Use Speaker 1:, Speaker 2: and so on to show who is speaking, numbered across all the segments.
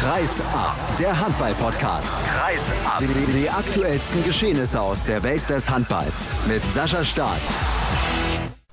Speaker 1: Kreis ab, der Handball-Podcast. Kreis ab. Die, die aktuellsten Geschehnisse aus der Welt des Handballs mit Sascha Staat.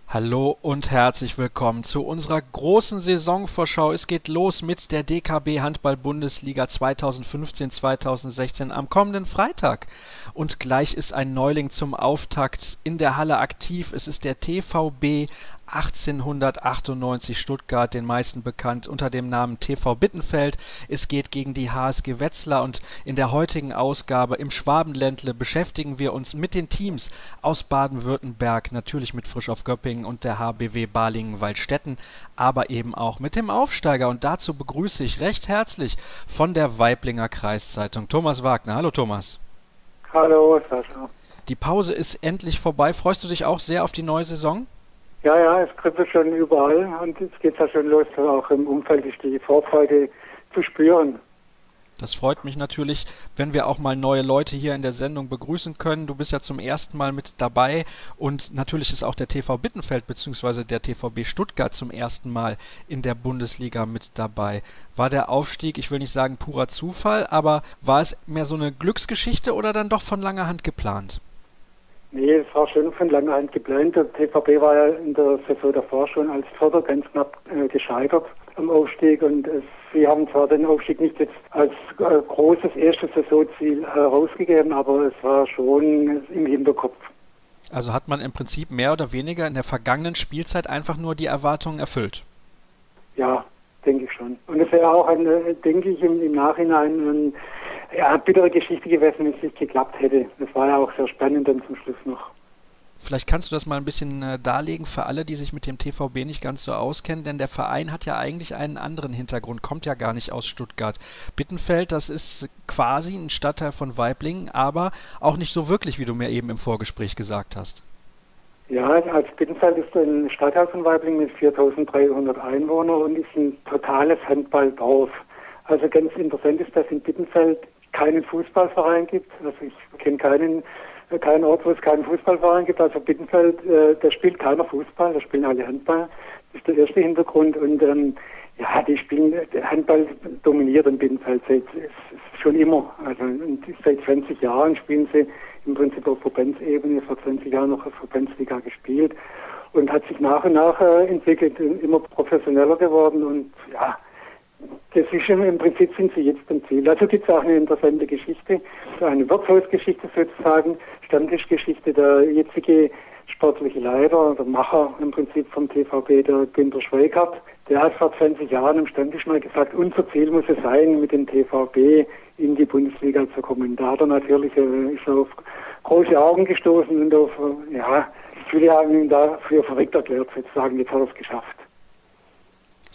Speaker 2: Hallo und herzlich willkommen zu unserer großen Saisonvorschau. Es geht los mit der DKB Handball Bundesliga 2015-2016 am kommenden Freitag. Und gleich ist ein Neuling zum Auftakt in der Halle aktiv. Es ist der TVB 1898 Stuttgart, den meisten bekannt unter dem Namen TV Bittenfeld. Es geht gegen die HSG Wetzlar und in der heutigen Ausgabe im Schwabenländle beschäftigen wir uns mit den Teams aus Baden-Württemberg, natürlich mit Frisch auf Göppingen und der HBW Balingen-Waldstätten, aber eben auch mit dem Aufsteiger und dazu begrüße ich recht herzlich von der Weiblinger Kreiszeitung Thomas Wagner. Hallo Thomas.
Speaker 3: Hallo Sascha.
Speaker 2: Die Pause ist endlich vorbei. Freust du dich auch sehr auf die neue Saison?
Speaker 3: Ja, ja, es kribbelt schon überall und es geht ja schon los, auch im Umfeld ist die Vorfreude zu spüren.
Speaker 2: Das freut mich natürlich, wenn wir auch mal neue Leute hier in der Sendung begrüßen können. Du bist ja zum ersten Mal mit dabei und natürlich ist auch der TV Bittenfeld bzw. der TVB Stuttgart zum ersten Mal in der Bundesliga mit dabei. War der Aufstieg, ich will nicht sagen purer Zufall, aber war es mehr so eine Glücksgeschichte oder dann doch von langer Hand geplant?
Speaker 3: Nee, es war schon von langer Hand geplant. Der TVB war ja in der Saison davor schon als Vierter ganz knapp äh, gescheitert am Aufstieg und es, sie haben zwar den Aufstieg nicht jetzt als äh, großes erstes Saisonziel herausgegeben, aber es war schon im Hinterkopf.
Speaker 2: Also hat man im Prinzip mehr oder weniger in der vergangenen Spielzeit einfach nur die Erwartungen erfüllt?
Speaker 3: Ja, denke ich schon. Und es wäre auch, ein, äh, denke ich, im, im Nachhinein ein ja, bittere Geschichte gewesen, wenn es nicht geklappt hätte. Das war ja auch sehr spannend dann zum Schluss noch.
Speaker 2: Vielleicht kannst du das mal ein bisschen äh, darlegen für alle, die sich mit dem TVB nicht ganz so auskennen, denn der Verein hat ja eigentlich einen anderen Hintergrund, kommt ja gar nicht aus Stuttgart. Bittenfeld, das ist quasi ein Stadtteil von Weiblingen, aber auch nicht so wirklich, wie du mir eben im Vorgespräch gesagt hast.
Speaker 3: Ja, als Bittenfeld ist ein Stadtteil von Weiblingen mit 4300 Einwohnern und ist ein totales Handballdorf. Also ganz interessant ist, dass in Bittenfeld keinen Fußballverein gibt. Also ich kenne keinen, keinen Ort, wo es keinen Fußballverein gibt. Also Bittenfeld, äh, da spielt keiner Fußball, da spielen alle Handball. Das ist der erste Hintergrund. Und ähm, ja, die spielen, Handball dominiert in Bittenfeld seit schon immer. Also seit 20 Jahren spielen sie im Prinzip auf Verbandsebene, vor 20 Jahren noch auf Verbandsliga gespielt und hat sich nach und nach äh, entwickelt, immer professioneller geworden und ja, das ist im Prinzip sind sie jetzt am Ziel. Also gibt es auch eine interessante Geschichte, eine Wirtshausgeschichte sozusagen, Stammtischgeschichte. Der jetzige sportliche Leiter, der Macher im Prinzip vom TVB, der Günter Schweigert, der hat vor 20 Jahren im Stammtisch mal gesagt, unser Ziel muss es sein, mit dem TVB in die Bundesliga zu kommen. Da hat er natürlich äh, ist auf große Augen gestoßen und auf, äh, ja, viele haben ihn dafür verrückt erklärt, sozusagen, jetzt hat er es geschafft.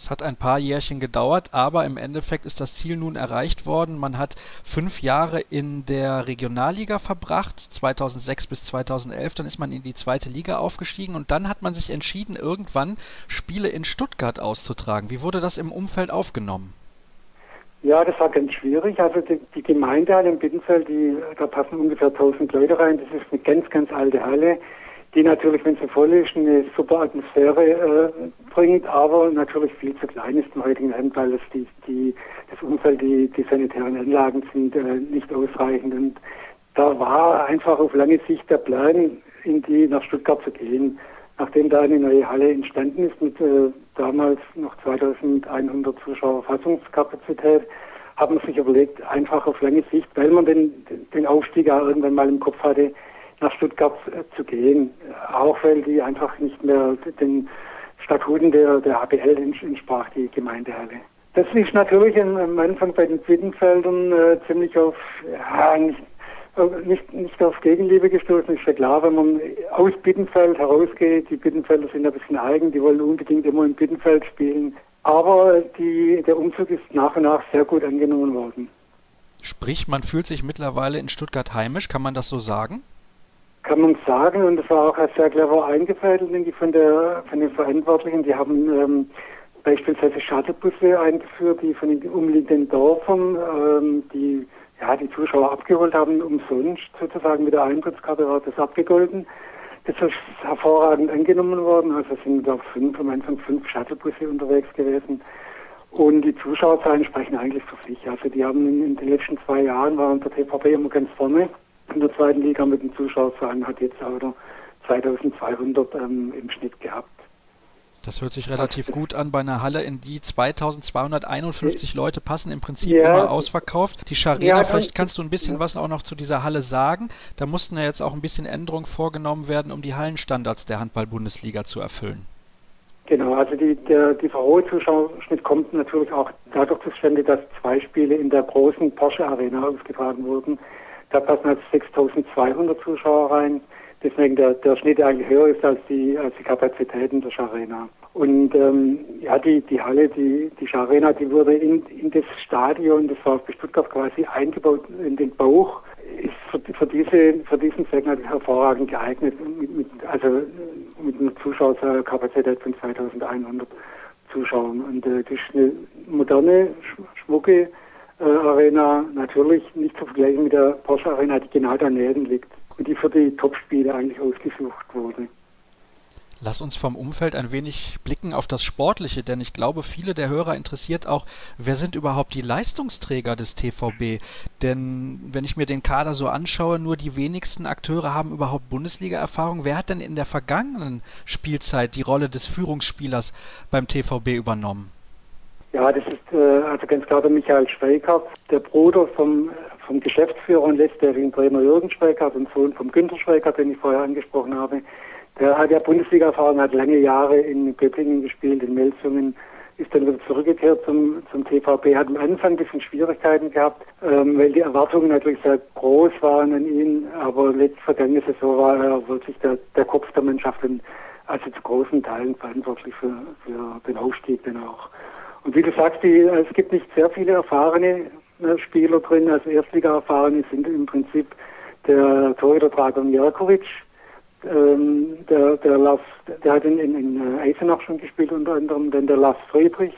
Speaker 2: Es hat ein paar Jährchen gedauert, aber im Endeffekt ist das Ziel nun erreicht worden. Man hat fünf Jahre in der Regionalliga verbracht, 2006 bis 2011. Dann ist man in die zweite Liga aufgestiegen und dann hat man sich entschieden, irgendwann Spiele in Stuttgart auszutragen. Wie wurde das im Umfeld aufgenommen?
Speaker 3: Ja, das war ganz schwierig. Also die, die Gemeindehalle in Bittenfeld, die, da passen ungefähr 1000 Leute rein. Das ist eine ganz, ganz alte Halle die natürlich, wenn sie voll ist, eine super Atmosphäre äh, bringt, aber natürlich viel zu klein ist im heutigen Land, weil es die, die, das Umfeld, die, die sanitären Anlagen sind äh, nicht ausreichend. Und da war einfach auf lange Sicht der Plan, in die nach Stuttgart zu gehen. Nachdem da eine neue Halle entstanden ist mit äh, damals noch 2100 Zuschauer Fassungskapazität, hat man sich überlegt, einfach auf lange Sicht, weil man den, den Aufstieg ja irgendwann mal im Kopf hatte, nach Stuttgart äh, zu gehen. Auch weil die einfach nicht mehr den Statuten der, der HBL entsprach, die Gemeindehalle. Das ist natürlich am Anfang bei den Bittenfeldern äh, ziemlich auf, ja, nicht, nicht, nicht auf Gegenliebe gestoßen. Ist ja klar, wenn man aus Bittenfeld herausgeht, die Bittenfelder sind ein bisschen eigen, die wollen unbedingt immer in Bittenfeld spielen. Aber die, der Umzug ist nach und nach sehr gut angenommen worden.
Speaker 2: Sprich, man fühlt sich mittlerweile in Stuttgart heimisch, kann man das so sagen?
Speaker 3: Kann man sagen, und das war auch sehr clever eingefädelt, denke ich, von, der, von den Verantwortlichen. Die haben ähm, beispielsweise Shuttlebusse eingeführt, die von den umliegenden Dörfern ähm, die, ja, die Zuschauer abgeholt haben, umsonst sozusagen mit der Eintrittskarte war das abgegolten. Das ist hervorragend angenommen worden. Also sind, glaube fünf, am Anfang fünf Shuttlebusse unterwegs gewesen. Und die Zuschauerzahlen sprechen eigentlich für sich. Also die haben in, in den letzten zwei Jahren waren der TVB immer ganz vorne in der zweiten Liga mit den Zuschauerzahlen, hat jetzt aber 2200 ähm, im Schnitt gehabt.
Speaker 2: Das hört sich relativ gut an bei einer Halle, in die 2251 Leute passen, im Prinzip ja. immer ausverkauft. Die Scharena, ja, vielleicht kannst du ein bisschen ja. was auch noch zu dieser Halle sagen. Da mussten ja jetzt auch ein bisschen Änderungen vorgenommen werden, um die Hallenstandards der Handball-Bundesliga zu erfüllen.
Speaker 3: Genau, also die, der, dieser hohe Zuschauerschnitt kommt natürlich auch dadurch zustande, dass zwei Spiele in der großen Porsche Arena ausgetragen wurden. Da passen also 6200 Zuschauer rein deswegen der, der Schnitt eigentlich höher ist als die, als die Kapazitäten der Scharena. Und ähm, ja, die, die Halle, die, die Scharena, die wurde in, in das Stadion des VfB Stuttgart quasi eingebaut in den Bauch, ist für, für, diese, für diesen Zweck natürlich hervorragend geeignet, mit, mit, also mit einer Zuschauerkapazität von 2100 Zuschauern. Und äh, das ist eine moderne, schmucke äh, Arena, natürlich nicht zu vergleichen mit der Porsche Arena, die genau daneben liegt und die für die Topspiele eigentlich ausgesucht wurde.
Speaker 2: Lass uns vom Umfeld ein wenig blicken auf das Sportliche, denn ich glaube, viele der Hörer interessiert auch, wer sind überhaupt die Leistungsträger des TVB? Denn wenn ich mir den Kader so anschaue, nur die wenigsten Akteure haben überhaupt Bundesliga-Erfahrung. Wer hat denn in der vergangenen Spielzeit die Rolle des Führungsspielers beim TVB übernommen?
Speaker 3: Ja, das ist äh, also ganz klar der Michael Schweikart, der Bruder vom, vom Geschäftsführer und letztjährigen Trainer Jürgen Schweikart und Sohn vom Günter Schweikart, den ich vorher angesprochen habe. Der hat ja Bundesliga-Erfahrung, hat lange Jahre in Göppingen gespielt, in Melsungen, ist dann wieder zurückgekehrt zum, zum TVB, hat am Anfang ein bisschen Schwierigkeiten gehabt, ähm, weil die Erwartungen natürlich sehr groß waren an ihn, aber letzte vergangene Saison war er wirklich der, der Kopf der Mannschaft und also zu großen Teilen verantwortlich für, für den Aufstieg dann auch. Und wie du sagst, die, es gibt nicht sehr viele erfahrene äh, Spieler drin. Also Erstliga-erfahrene sind im Prinzip der Torhüter Dragan Jerkovic, ähm, der, der, Lars, der hat in, in, in Eisenach schon gespielt, unter anderem dann der Lars Friedrich,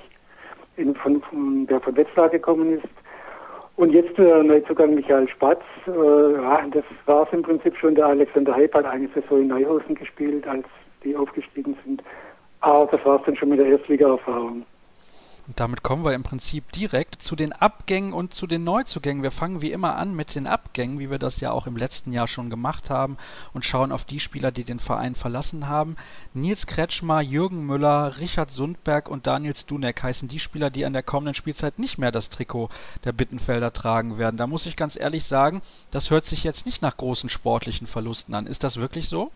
Speaker 3: in, von, von, der von Wetzlar gekommen ist. Und jetzt der Neuzugang Michael Spatz, äh, ja, das war es im Prinzip schon. Der Alexander Heip hat eine Saison in Neuhausen gespielt, als die aufgestiegen sind. Aber das war es dann schon mit der Erstliga-Erfahrung.
Speaker 2: Und damit kommen wir im Prinzip direkt zu den Abgängen und zu den Neuzugängen. Wir fangen wie immer an mit den Abgängen, wie wir das ja auch im letzten Jahr schon gemacht haben und schauen auf die Spieler, die den Verein verlassen haben. Nils Kretschmer, Jürgen Müller, Richard Sundberg und Daniel Stunek heißen die Spieler, die an der kommenden Spielzeit nicht mehr das Trikot der Bittenfelder tragen werden. Da muss ich ganz ehrlich sagen, das hört sich jetzt nicht nach großen sportlichen Verlusten an. Ist das wirklich so?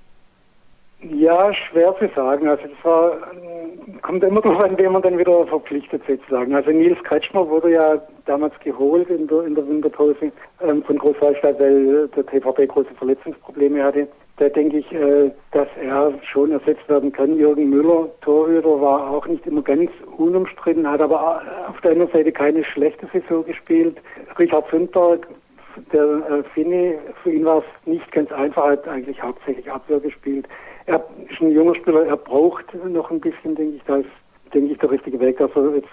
Speaker 3: Ja, schwer zu sagen. Also das war, kommt immer darauf an, wen man dann wieder verpflichtet sozusagen. Also Nils Kretschmer wurde ja damals geholt in der, in der Winterpause ähm, von Großwallstadt, weil der TVB große Verletzungsprobleme hatte. Da denke ich, äh, dass er schon ersetzt werden kann. Jürgen Müller, Torhüter, war auch nicht immer ganz unumstritten, hat aber auf der anderen Seite keine schlechte Saison gespielt. Richard Sundberg, der äh, Finne, für ihn war es nicht ganz einfach, hat eigentlich hauptsächlich Abwehr gespielt er ist ein junger Spieler, er braucht noch ein bisschen, denke ich, da ist, denke ich, der richtige Weg, dass er jetzt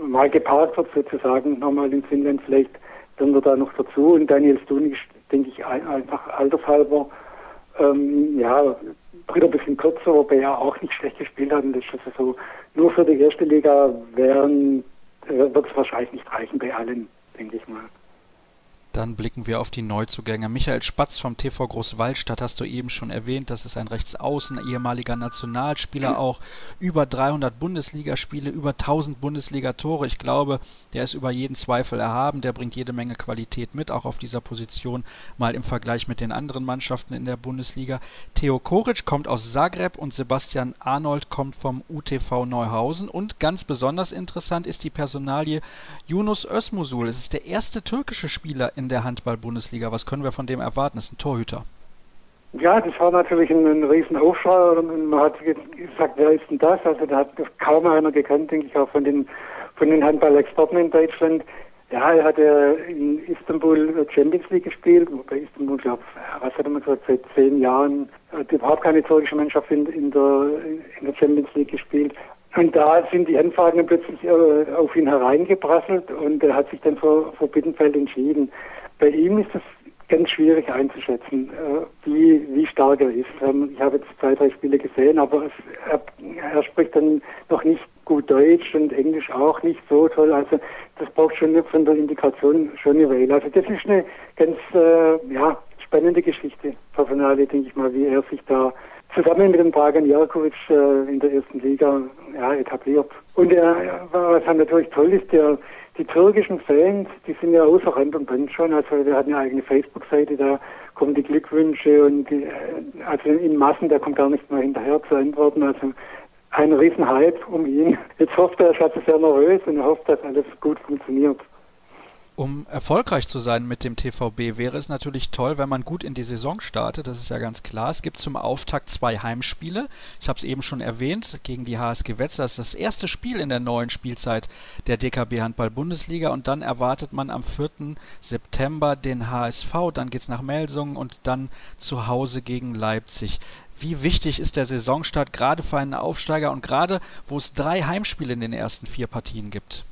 Speaker 3: mal gepaart wird sozusagen, nochmal in Finnland vielleicht, dann wird er noch dazu. Und Daniel Stun ist, denke ich, einfach altershalber, ähm, ja, tritt ein bisschen kürzer, wobei er auch nicht schlecht gespielt hat und das ist also so, nur für die erste Liga wären, äh, wird es wahrscheinlich nicht reichen bei allen, denke ich mal.
Speaker 2: Dann blicken wir auf die Neuzugänge. Michael Spatz vom TV Großwaldstadt hast du eben schon erwähnt. Das ist ein Rechtsaußen, ehemaliger Nationalspieler auch. Über 300 Bundesligaspiele, über 1000 Bundesligatore. Ich glaube, der ist über jeden Zweifel erhaben. Der bringt jede Menge Qualität mit, auch auf dieser Position, mal im Vergleich mit den anderen Mannschaften in der Bundesliga. Theo Koric kommt aus Zagreb und Sebastian Arnold kommt vom UTV Neuhausen. Und ganz besonders interessant ist die Personalie Yunus Özmusul. Es ist der erste türkische Spieler in der Handball-Bundesliga. Was können wir von dem erwarten? Das ist ein Torhüter.
Speaker 3: Ja, das war natürlich ein, ein Riesenaufschrei. Man hat gesagt, wer ist denn das? Also da hat kaum einer gekannt, denke ich, auch von den, von den Handball-Experten in Deutschland. Ja, er hat in Istanbul Champions League gespielt, bei Istanbul, glaube was hat er mal gesagt, seit zehn Jahren hat überhaupt keine türkische Mannschaft in, in, der, in der Champions League gespielt. Und da sind die Anfragen plötzlich äh, auf ihn hereingeprasselt und er hat sich dann für, für Bittenfeld entschieden. Bei ihm ist es ganz schwierig einzuschätzen, äh, wie, wie stark er ist. Ähm, ich habe jetzt zwei, drei Spiele gesehen, aber es, er, er, spricht dann noch nicht gut Deutsch und Englisch auch nicht so toll. Also das braucht schon von der Integration schon eine Weile. Also das ist eine ganz äh, ja, spannende Geschichte, Personale, denke ich mal, wie er sich da zusammen mit dem Dragan Jerkovic äh, in der ersten Liga ja, etabliert. Und er, was halt natürlich toll ist, der, die türkischen Fans, die sind ja außer Rand und Band schon. Also wir hatten eine eigene Facebook-Seite, da kommen die Glückwünsche und die, äh, also in Massen, der kommt gar nicht mehr hinterher zu antworten. Also ein Riesenhype um ihn. Jetzt hofft er, er ist sehr nervös und er hofft, dass alles gut funktioniert.
Speaker 2: Um erfolgreich zu sein mit dem TVB wäre es natürlich toll, wenn man gut in die Saison startet. Das ist ja ganz klar. Es gibt zum Auftakt zwei Heimspiele. Ich habe es eben schon erwähnt, gegen die HSG Wetzlar. Das ist das erste Spiel in der neuen Spielzeit der DKB Handball Bundesliga. Und dann erwartet man am 4. September den HSV. Dann geht es nach Melsungen und dann zu Hause gegen Leipzig. Wie wichtig ist der Saisonstart gerade für einen Aufsteiger und gerade, wo es drei Heimspiele in den ersten vier Partien gibt?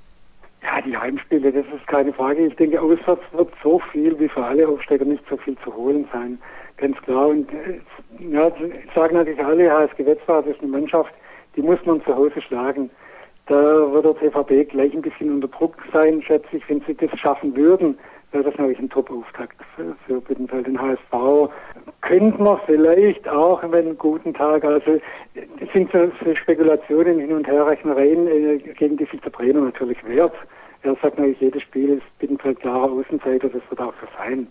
Speaker 3: Die Heimspiele, das ist keine Frage. Ich denke, auswärts wird so viel wie für alle Aufsteiger nicht so viel zu holen sein. Ganz klar. Und äh, ja, sagen natürlich alle, HSG Wetzlar, das ist eine Mannschaft, die muss man zu Hause schlagen. Da wird der TVB gleich ein bisschen unter Druck sein, schätze ich, wenn sie das schaffen würden wäre das natürlich ein Top-Auftakt für, Bittenfeld. Den HSV könnte man vielleicht auch, wenn einen guten Tag, also es sind so, so Spekulationen hin und her, Rechnereien, äh, gegen die sich der Trainer natürlich wehrt. Er sagt natürlich, jedes Spiel ist Bittenfeld klarer Außenseiter, das wird auch so sein.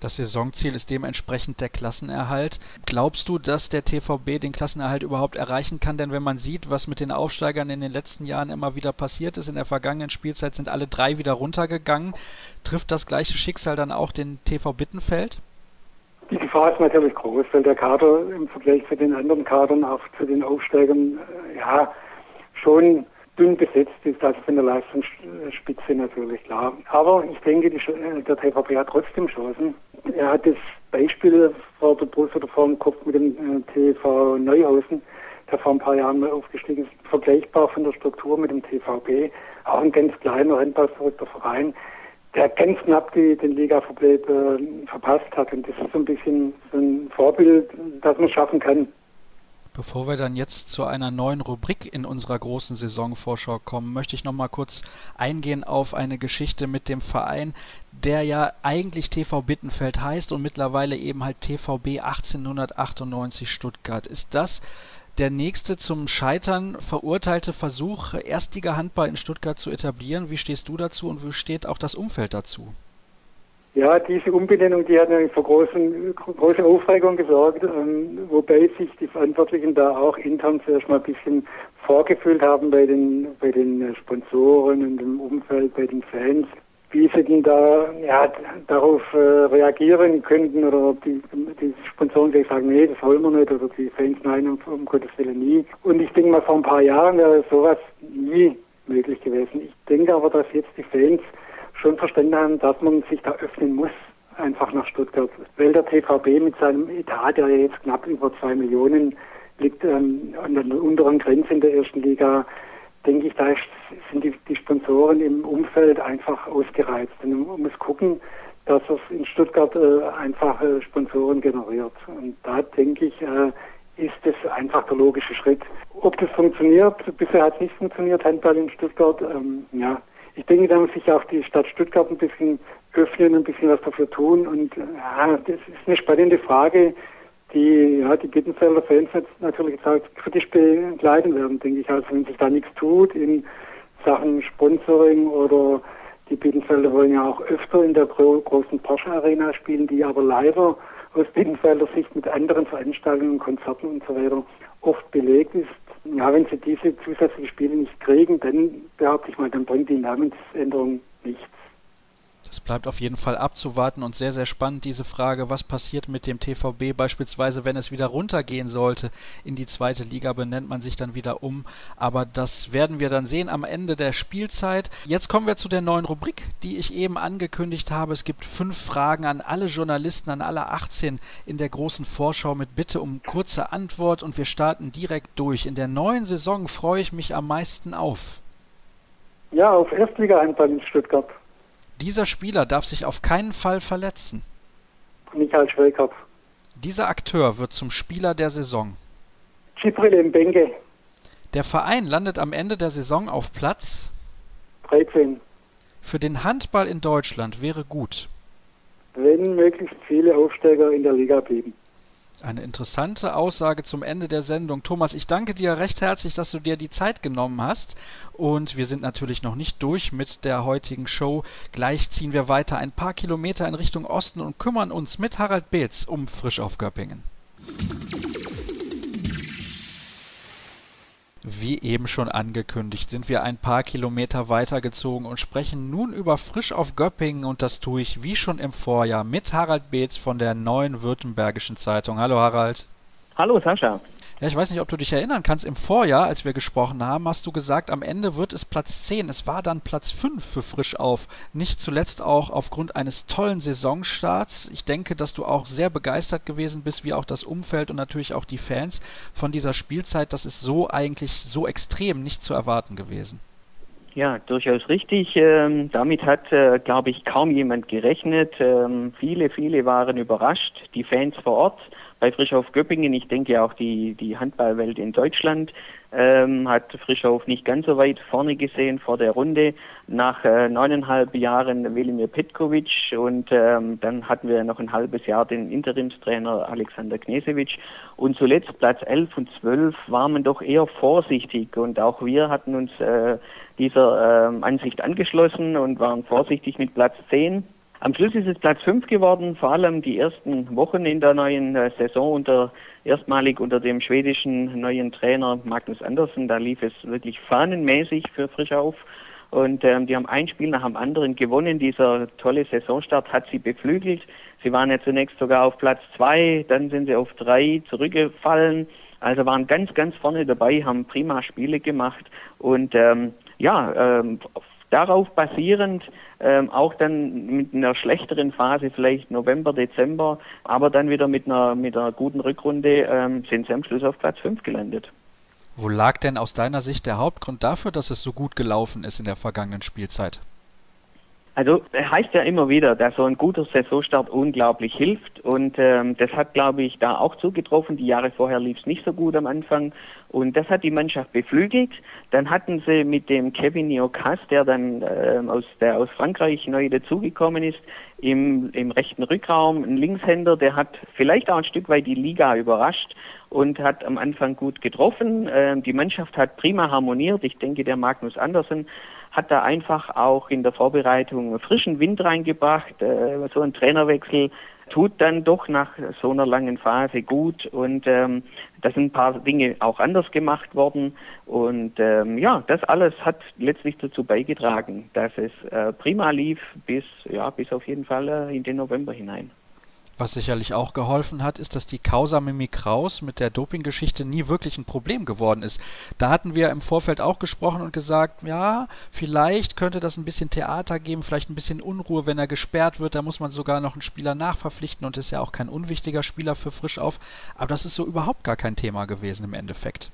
Speaker 2: Das Saisonziel ist dementsprechend der Klassenerhalt. Glaubst du, dass der TVB den Klassenerhalt überhaupt erreichen kann? Denn wenn man sieht, was mit den Aufsteigern in den letzten Jahren immer wieder passiert ist, in der vergangenen Spielzeit sind alle drei wieder runtergegangen. Trifft das gleiche Schicksal dann auch den TV Bittenfeld?
Speaker 3: Die Gefahr ist natürlich groß, weil der Kader im Vergleich zu den anderen Kadern, auch zu den Aufsteigern, äh, ja, schon dünn besetzt ist, also von der Leistungsspitze natürlich klar. Aber ich denke, die, äh, der TVP hat trotzdem Chancen. Er hat das Beispiel vor der Brust oder vor dem Kopf mit dem äh, TV Neuhausen, der vor ein paar Jahren mal aufgestiegen ist, vergleichbar von der Struktur mit dem TVB. Auch ein ganz kleiner handballverrückter Verein, der ganz knapp die, den Liga-Verbleib äh, verpasst hat. Und das ist so ein bisschen so ein Vorbild, das man schaffen kann.
Speaker 2: Bevor wir dann jetzt zu einer neuen Rubrik in unserer großen Saisonvorschau kommen, möchte ich noch mal kurz eingehen auf eine Geschichte mit dem Verein, der ja eigentlich TV Bittenfeld heißt und mittlerweile eben halt TVB 1898 Stuttgart. Ist das der nächste zum Scheitern verurteilte Versuch, Erstliga-Handball in Stuttgart zu etablieren? Wie stehst du dazu und wie steht auch das Umfeld dazu?
Speaker 3: Ja, diese Umbenennung, die hat natürlich für großen, große Aufregung gesorgt, ähm, wobei sich die Verantwortlichen da auch intern zuerst mal ein bisschen vorgefühlt haben bei den, bei den Sponsoren und im Umfeld, bei den Fans, wie sie denn da ja, darauf äh, reagieren könnten oder ob die, die Sponsoren gleich sagen, nee, das wollen wir nicht oder die Fans, nein, um, um Gottes Willen nie. Und ich denke mal, vor ein paar Jahren wäre sowas nie möglich gewesen. Ich denke aber, dass jetzt die Fans schon verstanden haben, dass man sich da öffnen muss, einfach nach Stuttgart. Weil der TVB mit seinem Etat, der jetzt knapp über zwei Millionen liegt, ähm, an der unteren Grenze in der ersten Liga, denke ich, da sind die, die Sponsoren im Umfeld einfach ausgereizt. Und man muss gucken, dass es in Stuttgart äh, einfach äh, Sponsoren generiert. Und da denke ich, äh, ist das einfach der logische Schritt. Ob das funktioniert, bisher hat es nicht funktioniert, Handball in Stuttgart, ähm, ja, ich denke, da muss sich auch die Stadt Stuttgart ein bisschen öffnen, ein bisschen was dafür tun. Und ja, das ist eine spannende Frage, die ja, die Bittenfelder Fans natürlich jetzt auch kritisch begleiten werden, denke ich. Also wenn sich da nichts tut in Sachen Sponsoring oder die Bittenfelder wollen ja auch öfter in der großen Porsche Arena spielen, die aber leider aus Bittenfelder Sicht mit anderen Veranstaltungen, Konzerten und so weiter oft belegt ist. Ja, wenn sie diese zusätzlichen Spiele nicht kriegen, dann behaupte ich mal, dann bringt die Namensänderung nichts.
Speaker 2: Es bleibt auf jeden Fall abzuwarten und sehr, sehr spannend diese Frage, was passiert mit dem TVB beispielsweise, wenn es wieder runtergehen sollte in die zweite Liga, benennt man sich dann wieder um. Aber das werden wir dann sehen am Ende der Spielzeit. Jetzt kommen wir zu der neuen Rubrik, die ich eben angekündigt habe. Es gibt fünf Fragen an alle Journalisten, an alle 18 in der großen Vorschau mit Bitte um kurze Antwort und wir starten direkt durch. In der neuen Saison freue ich mich am meisten auf.
Speaker 3: Ja, auf Erstliga-Handball in Stuttgart.
Speaker 2: Dieser Spieler darf sich auf keinen Fall verletzen.
Speaker 3: Michael Schwelkopf.
Speaker 2: Dieser Akteur wird zum Spieler der Saison.
Speaker 3: Cipril Mbenge.
Speaker 2: Der Verein landet am Ende der Saison auf Platz
Speaker 3: 13.
Speaker 2: Für den Handball in Deutschland wäre gut.
Speaker 3: Wenn möglichst viele Aufsteiger in der Liga blieben.
Speaker 2: Eine interessante Aussage zum Ende der Sendung. Thomas, ich danke dir recht herzlich, dass du dir die Zeit genommen hast. Und wir sind natürlich noch nicht durch mit der heutigen Show. Gleich ziehen wir weiter ein paar Kilometer in Richtung Osten und kümmern uns mit Harald Beetz um Frisch auf Göppingen. Wie eben schon angekündigt, sind wir ein paar Kilometer weitergezogen und sprechen nun über Frisch auf Göppingen und das tue ich wie schon im Vorjahr mit Harald Beetz von der Neuen Württembergischen Zeitung. Hallo Harald.
Speaker 4: Hallo Sascha.
Speaker 2: Ja, ich weiß nicht, ob du dich erinnern kannst. Im Vorjahr, als wir gesprochen haben, hast du gesagt, am Ende wird es Platz 10. Es war dann Platz 5 für Frisch auf. Nicht zuletzt auch aufgrund eines tollen Saisonstarts. Ich denke, dass du auch sehr begeistert gewesen bist, wie auch das Umfeld und natürlich auch die Fans von dieser Spielzeit. Das ist so eigentlich so extrem nicht zu erwarten gewesen.
Speaker 4: Ja, durchaus richtig. Ähm, damit hat, äh, glaube ich, kaum jemand gerechnet. Ähm, viele, viele waren überrascht. Die Fans vor Ort bei Frischhof Göppingen. Ich denke auch die, die Handballwelt in Deutschland ähm, hat Frischhof nicht ganz so weit vorne gesehen vor der Runde. Nach äh, neuneinhalb Jahren Velimir Petkovic und ähm, dann hatten wir noch ein halbes Jahr den Interimstrainer Alexander Knesewitsch und zuletzt Platz 11 und 12 war man doch eher vorsichtig und auch wir hatten uns äh, dieser äh, Ansicht angeschlossen und waren vorsichtig mit Platz 10 am Schluss ist es Platz 5 geworden, vor allem die ersten Wochen in der neuen äh, Saison unter erstmalig unter dem schwedischen neuen Trainer Magnus Andersen. Da lief es wirklich fahnenmäßig für Frischauf. Und ähm, die haben ein Spiel nach dem anderen gewonnen. Dieser tolle Saisonstart hat sie beflügelt. Sie waren ja zunächst sogar auf Platz 2, dann sind sie auf 3 zurückgefallen. Also waren ganz, ganz vorne dabei, haben prima Spiele gemacht und ähm, ja, ähm, darauf basierend ähm, auch dann mit einer schlechteren Phase, vielleicht November, Dezember, aber dann wieder mit einer, mit einer guten Rückrunde ähm, sind sie am Schluss auf Platz 5 gelandet.
Speaker 2: Wo lag denn aus deiner Sicht der Hauptgrund dafür, dass es so gut gelaufen ist in der vergangenen Spielzeit?
Speaker 4: Also heißt ja immer wieder, dass so ein guter Saisonstart unglaublich hilft und ähm, das hat, glaube ich, da auch zugetroffen. Die Jahre vorher lief es nicht so gut am Anfang und das hat die Mannschaft beflügelt. Dann hatten sie mit dem Kevin Niokas, der dann äh, aus, der aus Frankreich neu dazugekommen ist, im, im rechten Rückraum einen Linkshänder, der hat vielleicht auch ein Stück weit die Liga überrascht und hat am Anfang gut getroffen. Ähm, die Mannschaft hat prima harmoniert. Ich denke, der Magnus Andersen hat da einfach auch in der Vorbereitung frischen Wind reingebracht. Äh, so ein Trainerwechsel tut dann doch nach so einer langen Phase gut und ähm, da sind ein paar Dinge auch anders gemacht worden und ähm, ja, das alles hat letztlich dazu beigetragen, dass es äh, prima lief bis ja bis auf jeden Fall äh, in den November hinein.
Speaker 2: Was sicherlich auch geholfen hat, ist, dass die Causa Mimi Kraus mit der Dopinggeschichte nie wirklich ein Problem geworden ist. Da hatten wir im Vorfeld auch gesprochen und gesagt, ja, vielleicht könnte das ein bisschen Theater geben, vielleicht ein bisschen Unruhe, wenn er gesperrt wird. Da muss man sogar noch einen Spieler nachverpflichten und ist ja auch kein unwichtiger Spieler für frisch auf. Aber das ist so überhaupt gar kein Thema gewesen im Endeffekt.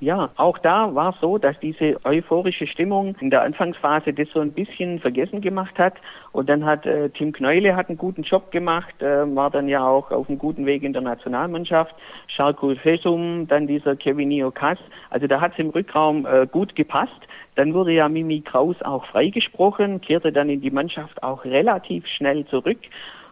Speaker 4: Ja, auch da war es so, dass diese euphorische Stimmung in der Anfangsphase das so ein bisschen vergessen gemacht hat. Und dann hat äh, Tim Kneule hat einen guten Job gemacht, äh, war dann ja auch auf einem guten Weg in der Nationalmannschaft. Charles Fesum, dann dieser Kevinio Kass. Also da hat es im Rückraum äh, gut gepasst. Dann wurde ja Mimi Kraus auch freigesprochen, kehrte dann in die Mannschaft auch relativ schnell zurück.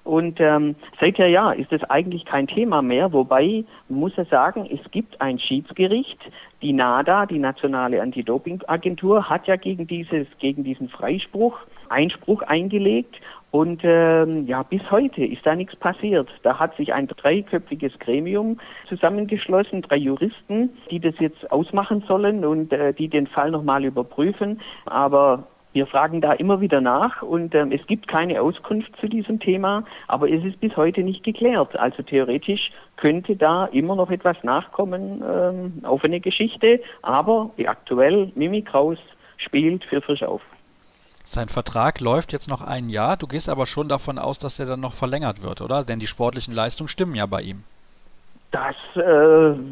Speaker 4: Und ähm, seither ja ist es eigentlich kein Thema mehr, wobei muss er sagen, es gibt ein Schiedsgericht, die NADA, die Nationale Anti-Doping-Agentur, hat ja gegen dieses, gegen diesen Freispruch Einspruch eingelegt und ähm, ja, bis heute ist da nichts passiert. Da hat sich ein dreiköpfiges Gremium zusammengeschlossen, drei Juristen, die das jetzt ausmachen sollen und äh, die den Fall nochmal überprüfen. Aber wir fragen da immer wieder nach und ähm, es gibt keine Auskunft zu diesem Thema, aber es ist bis heute nicht geklärt. Also theoretisch könnte da immer noch etwas nachkommen, ähm, offene Geschichte, aber aktuell Mimi Kraus spielt für Frisch auf.
Speaker 2: Sein Vertrag läuft jetzt noch ein Jahr, du gehst aber schon davon aus, dass er dann noch verlängert wird, oder? Denn die sportlichen Leistungen stimmen ja bei ihm.
Speaker 4: Das äh,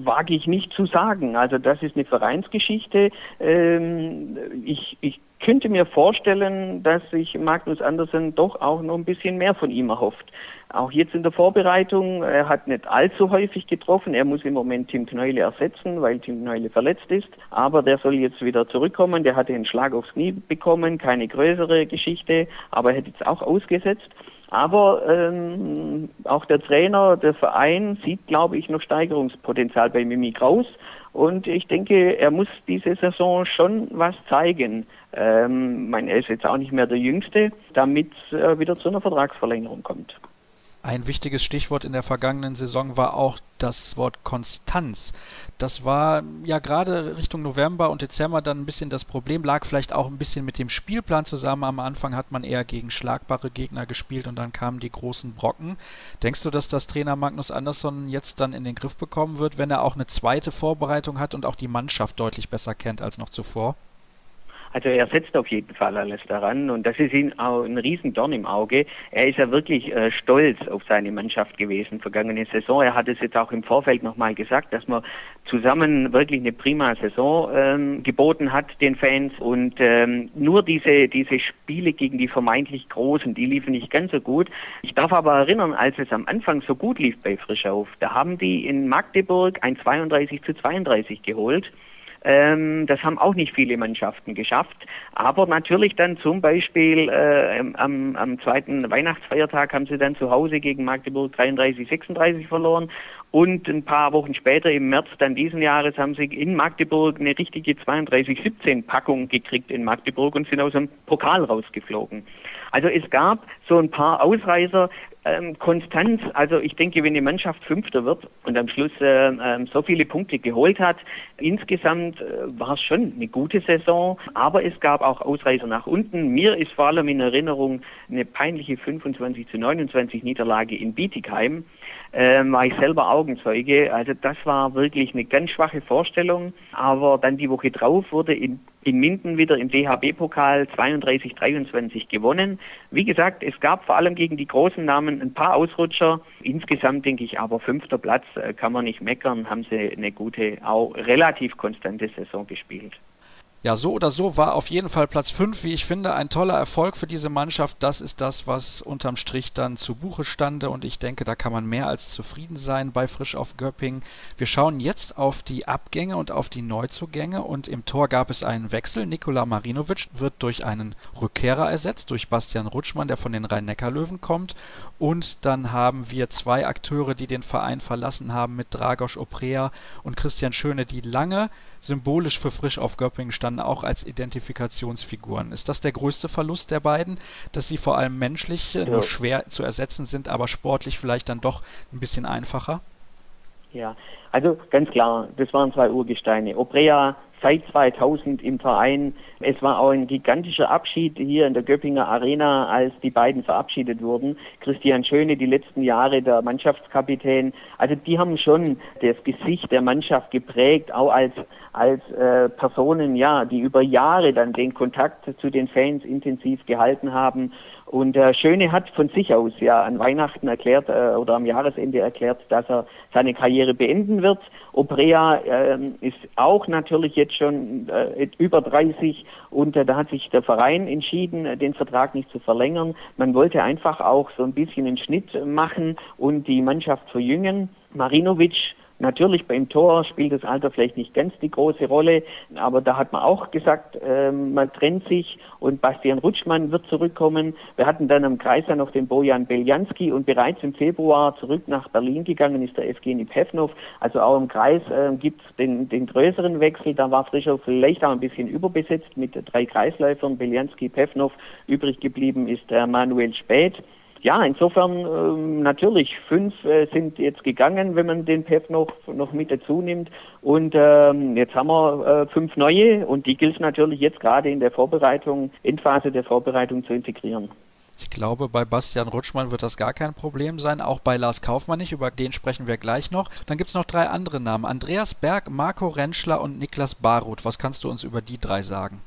Speaker 4: wage ich nicht zu sagen. Also das ist eine Vereinsgeschichte. Ähm, ich, ich könnte mir vorstellen, dass sich Magnus Andersen doch auch noch ein bisschen mehr von ihm erhofft. Auch jetzt in der Vorbereitung, er hat nicht allzu häufig getroffen. Er muss im Moment Tim Kneule ersetzen, weil Tim Kneule verletzt ist. Aber der soll jetzt wieder zurückkommen. Der hatte einen Schlag aufs Knie bekommen, keine größere Geschichte, aber er hätte jetzt auch ausgesetzt. Aber ähm, auch der Trainer, der Verein sieht, glaube ich, noch Steigerungspotenzial bei Mimi Kraus. Und ich denke, er muss diese Saison schon was zeigen. Ähm, mein, er ist jetzt auch nicht mehr der Jüngste, damit es äh, wieder zu einer Vertragsverlängerung kommt.
Speaker 2: Ein wichtiges Stichwort in der vergangenen Saison war auch das Wort Konstanz. Das war ja gerade Richtung November und Dezember dann ein bisschen das Problem, lag vielleicht auch ein bisschen mit dem Spielplan zusammen. Am Anfang hat man eher gegen schlagbare Gegner gespielt und dann kamen die großen Brocken. Denkst du, dass das Trainer Magnus Andersson jetzt dann in den Griff bekommen wird, wenn er auch eine zweite Vorbereitung hat und auch die Mannschaft deutlich besser kennt als noch zuvor?
Speaker 4: Also er setzt auf jeden Fall alles daran und das ist ihm auch ein Riesendorn im Auge. Er ist ja wirklich äh, stolz auf seine Mannschaft gewesen vergangene Saison. Er hat es jetzt auch im Vorfeld nochmal gesagt, dass man zusammen wirklich eine prima Saison ähm, geboten hat den Fans und ähm, nur diese diese Spiele gegen die vermeintlich Großen, die liefen nicht ganz so gut. Ich darf aber erinnern, als es am Anfang so gut lief bei Frischauf, da haben die in Magdeburg ein 32 zu 32 geholt. Ähm, das haben auch nicht viele Mannschaften geschafft. Aber natürlich dann zum Beispiel äh, am, am zweiten Weihnachtsfeiertag haben sie dann zu Hause gegen Magdeburg 33, 36 verloren. Und ein paar Wochen später, im März dann diesen Jahres, haben sie in Magdeburg eine richtige 32-17-Packung gekriegt in Magdeburg und sind aus dem Pokal rausgeflogen. Also es gab so ein paar Ausreißer, ähm, Konstanz, also ich denke, wenn die Mannschaft Fünfter wird und am Schluss äh, äh, so viele Punkte geholt hat, insgesamt äh, war es schon eine gute Saison, aber es gab auch Ausreißer nach unten. Mir ist vor allem in Erinnerung eine peinliche 25 zu 29 Niederlage in Bietigheim ähm, war ich selber Augenzeuge. Also das war wirklich eine ganz schwache Vorstellung. Aber dann die Woche drauf wurde in, in Minden wieder im DHB-Pokal 32-23 gewonnen. Wie gesagt, es gab vor allem gegen die großen Namen ein paar Ausrutscher. Insgesamt denke ich aber fünfter Platz äh, kann man nicht meckern, haben sie eine gute, auch relativ konstante Saison gespielt.
Speaker 2: Ja, so oder so war auf jeden Fall Platz 5, wie ich finde, ein toller Erfolg für diese Mannschaft. Das ist das, was unterm Strich dann zu Buche stande und ich denke, da kann man mehr als zufrieden sein bei Frisch auf Göppingen. Wir schauen jetzt auf die Abgänge und auf die Neuzugänge und im Tor gab es einen Wechsel. Nikola Marinovic wird durch einen Rückkehrer ersetzt, durch Bastian Rutschmann, der von den Rhein-Neckar-Löwen kommt und dann haben wir zwei Akteure, die den Verein verlassen haben mit Dragos Oprea und Christian Schöne, die lange symbolisch für Frisch auf Göppingen standen, auch als Identifikationsfiguren. Ist das der größte Verlust der beiden, dass sie vor allem menschlich ja. nur schwer zu ersetzen sind, aber sportlich vielleicht dann doch ein bisschen einfacher?
Speaker 4: Ja, also ganz klar, das waren zwei Urgesteine. Oprea seit 2000 im Verein. Es war auch ein gigantischer Abschied hier in der Göppinger Arena, als die beiden verabschiedet wurden. Christian Schöne, die letzten Jahre der Mannschaftskapitän. Also die haben schon das Gesicht der Mannschaft geprägt, auch als als äh, Personen, ja, die über Jahre dann den Kontakt zu den Fans intensiv gehalten haben. Und äh, Schöne hat von sich aus ja an Weihnachten erklärt äh, oder am Jahresende erklärt, dass er seine Karriere beenden wird. Obrea äh, ist auch natürlich jetzt schon äh, über 30 und äh, da hat sich der Verein entschieden, äh, den Vertrag nicht zu verlängern. Man wollte einfach auch so ein bisschen einen Schnitt machen und die Mannschaft verjüngen. Marinovic Natürlich beim Tor spielt das Alter vielleicht nicht ganz die große Rolle, aber da hat man auch gesagt, äh, man trennt sich und Bastian Rutschmann wird zurückkommen. Wir hatten dann am Kreis ja noch den Bojan Beljanski und bereits im Februar zurück nach Berlin gegangen ist der Evgeny Pevnov. Also auch im Kreis äh, gibt es den, den größeren Wechsel. Da war Frischer vielleicht auch ein bisschen überbesetzt mit drei Kreisläufern. Beljanski, Pevnov. Übrig geblieben ist äh, Manuel Späth ja, insofern ähm, natürlich fünf äh, sind jetzt gegangen, wenn man den PEF noch noch mit dazu nimmt. Und ähm, jetzt haben wir äh, fünf neue und die gilt natürlich jetzt gerade in der Vorbereitung, Endphase der Vorbereitung zu integrieren.
Speaker 2: Ich glaube, bei Bastian Rutschmann wird das gar kein Problem sein, auch bei Lars Kaufmann nicht, über den sprechen wir gleich noch. Dann gibt es noch drei andere Namen. Andreas Berg, Marco Rentschler und Niklas Baruth. Was kannst du uns über die drei sagen?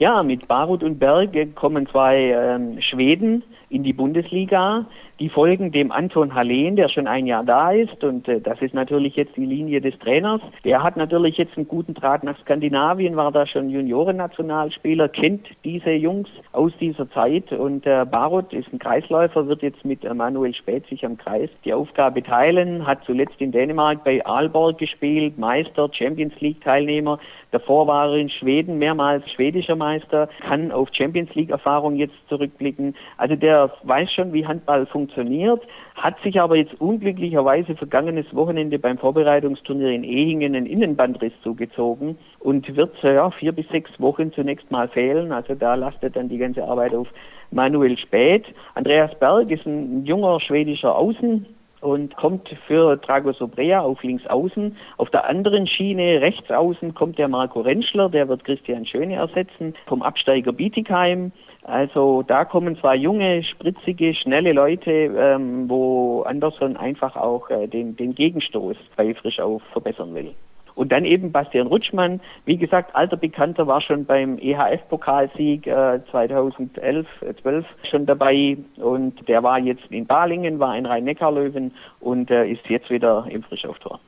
Speaker 4: Ja, mit Barut und Berg kommen zwei ähm, Schweden in die Bundesliga. Die folgen dem Anton Hallen, der schon ein Jahr da ist. Und äh, das ist natürlich jetzt die Linie des Trainers. Der hat natürlich jetzt einen guten Draht nach Skandinavien, war da schon Juniorennationalspieler, kennt diese Jungs aus dieser Zeit. Und äh, Barut ist ein Kreisläufer, wird jetzt mit Manuel Späth sich am Kreis die Aufgabe teilen, hat zuletzt in Dänemark bei Aalborg gespielt, Meister, Champions League Teilnehmer. Davor war er in Schweden mehrmals schwedischer Meister, kann auf Champions League Erfahrung jetzt zurückblicken. Also der weiß schon, wie Handball funktioniert, hat sich aber jetzt unglücklicherweise vergangenes Wochenende beim Vorbereitungsturnier in Ehingen einen Innenbandriss zugezogen und wird ja vier bis sechs Wochen zunächst mal fehlen. Also da lastet dann die ganze Arbeit auf Manuel Späth. Andreas Berg ist ein junger schwedischer Außen, und kommt für Dragos Obrea auf links außen. Auf der anderen Schiene rechts außen kommt der Marco Rentschler, der wird Christian Schöne ersetzen, vom Absteiger Bietigheim. Also da kommen zwei junge, spritzige, schnelle Leute, ähm, wo Anderson einfach auch äh, den, den Gegenstoß bei Frischauf verbessern will. Und dann eben Bastian Rutschmann, wie gesagt, alter Bekannter, war schon beim EHF-Pokalsieg äh, 2011, äh, 12 schon dabei und der war jetzt in Balingen, war ein Rhein-Neckar-Löwen und äh, ist jetzt wieder im Frischauftor.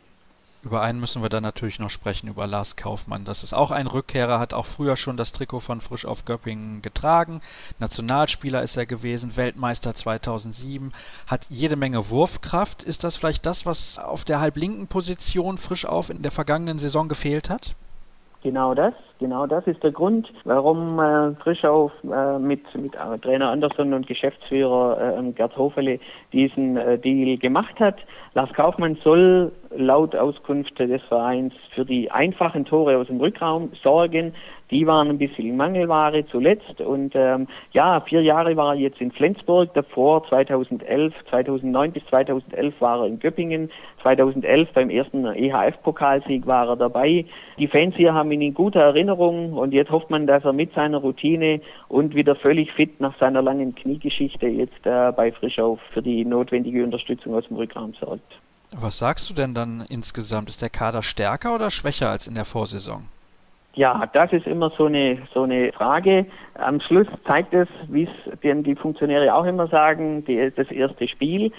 Speaker 2: Über einen müssen wir dann natürlich noch sprechen, über Lars Kaufmann. Das ist auch ein Rückkehrer, hat auch früher schon das Trikot von Frisch auf Göppingen getragen. Nationalspieler ist er gewesen, Weltmeister 2007, hat jede Menge Wurfkraft. Ist das vielleicht das, was auf der halblinken Position frisch auf in der vergangenen Saison gefehlt hat?
Speaker 4: Genau das, genau das ist der Grund, warum äh, Frischauf äh, mit, mit Trainer Anderson und Geschäftsführer äh, Gerd Hofele diesen äh, Deal gemacht hat. Lars Kaufmann soll laut Auskunft des Vereins für die einfachen Tore aus dem Rückraum sorgen. Die waren ein bisschen Mangelware zuletzt und ähm, ja, vier Jahre war er jetzt in Flensburg, davor 2011, 2009 bis 2011 war er in Göppingen, 2011 beim ersten EHF-Pokalsieg war er dabei. Die Fans hier haben ihn in guter Erinnerung und jetzt hofft man, dass er mit seiner Routine und wieder völlig fit nach seiner langen Kniegeschichte jetzt äh, bei Frischauf für die notwendige Unterstützung aus dem Rückraum sorgt.
Speaker 2: Was sagst du denn dann insgesamt? Ist der Kader stärker oder schwächer als in der Vorsaison?
Speaker 4: Ja, das ist immer so eine, so eine Frage. Am Schluss zeigt es, wie es denn die Funktionäre auch immer sagen, die, das erste Spiel.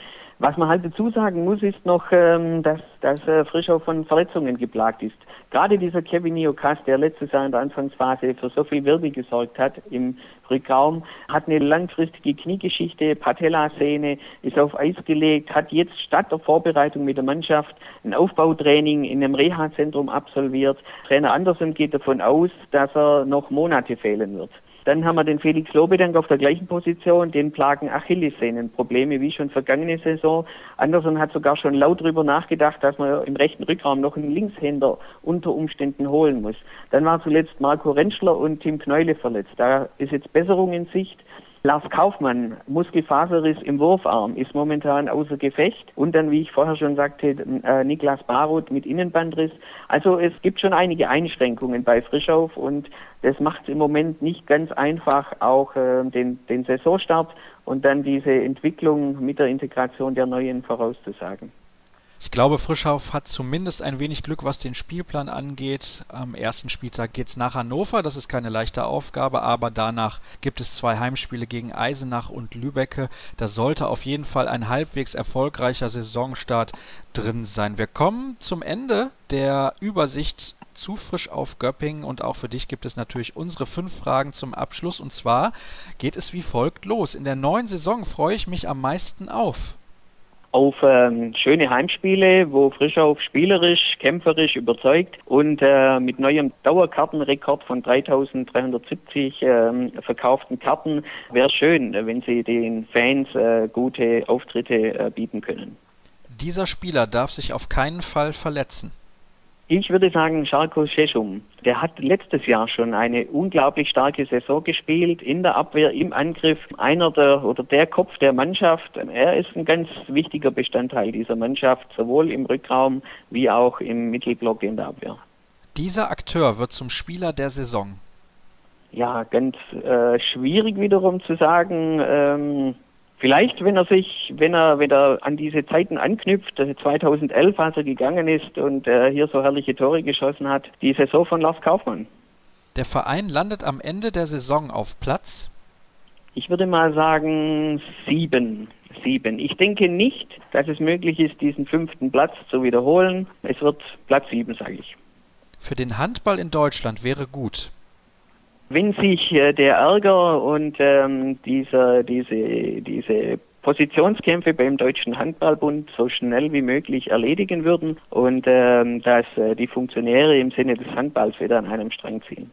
Speaker 4: Was man halt dazu sagen muss, ist noch, ähm, dass, dass äh, Frischau von Verletzungen geplagt ist. Gerade dieser Kevin Niokas, der letztes Jahr in der Anfangsphase für so viel Wirbel gesorgt hat im Rückraum, hat eine langfristige Kniegeschichte, Patellasehne, ist auf Eis gelegt, hat jetzt statt der Vorbereitung mit der Mannschaft ein Aufbautraining in einem Reha-Zentrum absolviert. Trainer Andersen geht davon aus, dass er noch Monate fehlen wird. Dann haben wir den Felix Lobedank auf der gleichen Position, den plagen Achillessehnenprobleme wie schon vergangene Saison. Anderson hat sogar schon laut darüber nachgedacht, dass man im rechten Rückraum noch einen Linkshänder unter Umständen holen muss. Dann war zuletzt Marco Rentschler und Tim Kneule verletzt. Da ist jetzt Besserung in Sicht. Lars Kaufmann, Muskelfaserriss im Wurfarm, ist momentan außer Gefecht. Und dann, wie ich vorher schon sagte, äh, Niklas Baroth mit Innenbandriss. Also es gibt schon einige Einschränkungen bei Frischauf und das macht es im Moment nicht ganz einfach, auch äh, den, den Saisonstart und dann diese Entwicklung mit der Integration der Neuen vorauszusagen.
Speaker 2: Ich glaube, Frischhoff hat zumindest ein wenig Glück, was den Spielplan angeht. Am ersten Spieltag geht es nach Hannover, das ist keine leichte Aufgabe, aber danach gibt es zwei Heimspiele gegen Eisenach und Lübecke. Da sollte auf jeden Fall ein halbwegs erfolgreicher Saisonstart drin sein. Wir kommen zum Ende der Übersicht zu frisch auf Göppingen und auch für dich gibt es natürlich unsere fünf Fragen zum Abschluss und zwar geht es wie folgt los. In der neuen Saison freue ich mich am meisten auf
Speaker 4: auf ähm, schöne Heimspiele, wo Frischhoff spielerisch, kämpferisch überzeugt und äh, mit neuem Dauerkartenrekord von 3370 ähm, verkauften Karten wäre schön, wenn sie den Fans äh, gute Auftritte äh, bieten können.
Speaker 2: Dieser Spieler darf sich auf keinen Fall verletzen.
Speaker 4: Ich würde sagen, Scharko Sheshum. Der hat letztes Jahr schon eine unglaublich starke Saison gespielt, in der Abwehr, im Angriff. Einer der oder der Kopf der Mannschaft. Er ist ein ganz wichtiger Bestandteil dieser Mannschaft, sowohl im Rückraum wie auch im Mittelblock in der Abwehr.
Speaker 2: Dieser Akteur wird zum Spieler der Saison.
Speaker 4: Ja, ganz äh, schwierig wiederum zu sagen. Ähm, Vielleicht, wenn er sich, wenn er, wenn er an diese Zeiten anknüpft, 2011, also als er gegangen ist und äh, hier so herrliche Tore geschossen hat, die Saison von Lars Kaufmann.
Speaker 2: Der Verein landet am Ende der Saison auf Platz?
Speaker 4: Ich würde mal sagen sieben. Sieben. Ich denke nicht, dass es möglich ist, diesen fünften Platz zu wiederholen. Es wird Platz sieben, sage ich.
Speaker 2: Für den Handball in Deutschland wäre gut.
Speaker 4: Wenn sich äh, der Ärger und ähm, dieser, diese, diese Positionskämpfe beim Deutschen Handballbund so schnell wie möglich erledigen würden und ähm, dass äh, die Funktionäre im Sinne des Handballs wieder an einem Strang ziehen.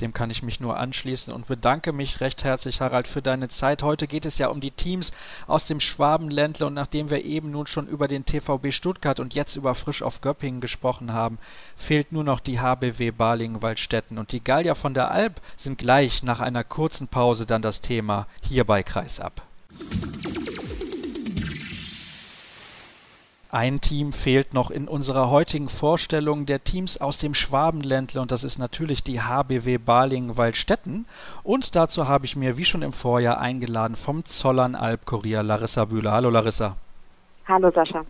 Speaker 2: Dem kann ich mich nur anschließen und bedanke mich recht herzlich, Harald, für deine Zeit. Heute geht es ja um die Teams aus dem Schwabenländle und nachdem wir eben nun schon über den TVB Stuttgart und jetzt über Frisch auf Göppingen gesprochen haben, fehlt nur noch die HBW Balingen-Waldstätten und die Gallier von der Alp sind gleich nach einer kurzen Pause dann das Thema hier bei Kreisab. Ein Team fehlt noch in unserer heutigen Vorstellung der Teams aus dem Schwabenländle und das ist natürlich die HBW Balingen-Waldstätten. Und dazu habe ich mir wie schon im Vorjahr eingeladen vom Zollern Albkurier Larissa Bühler. Hallo Larissa.
Speaker 5: Hallo Sascha.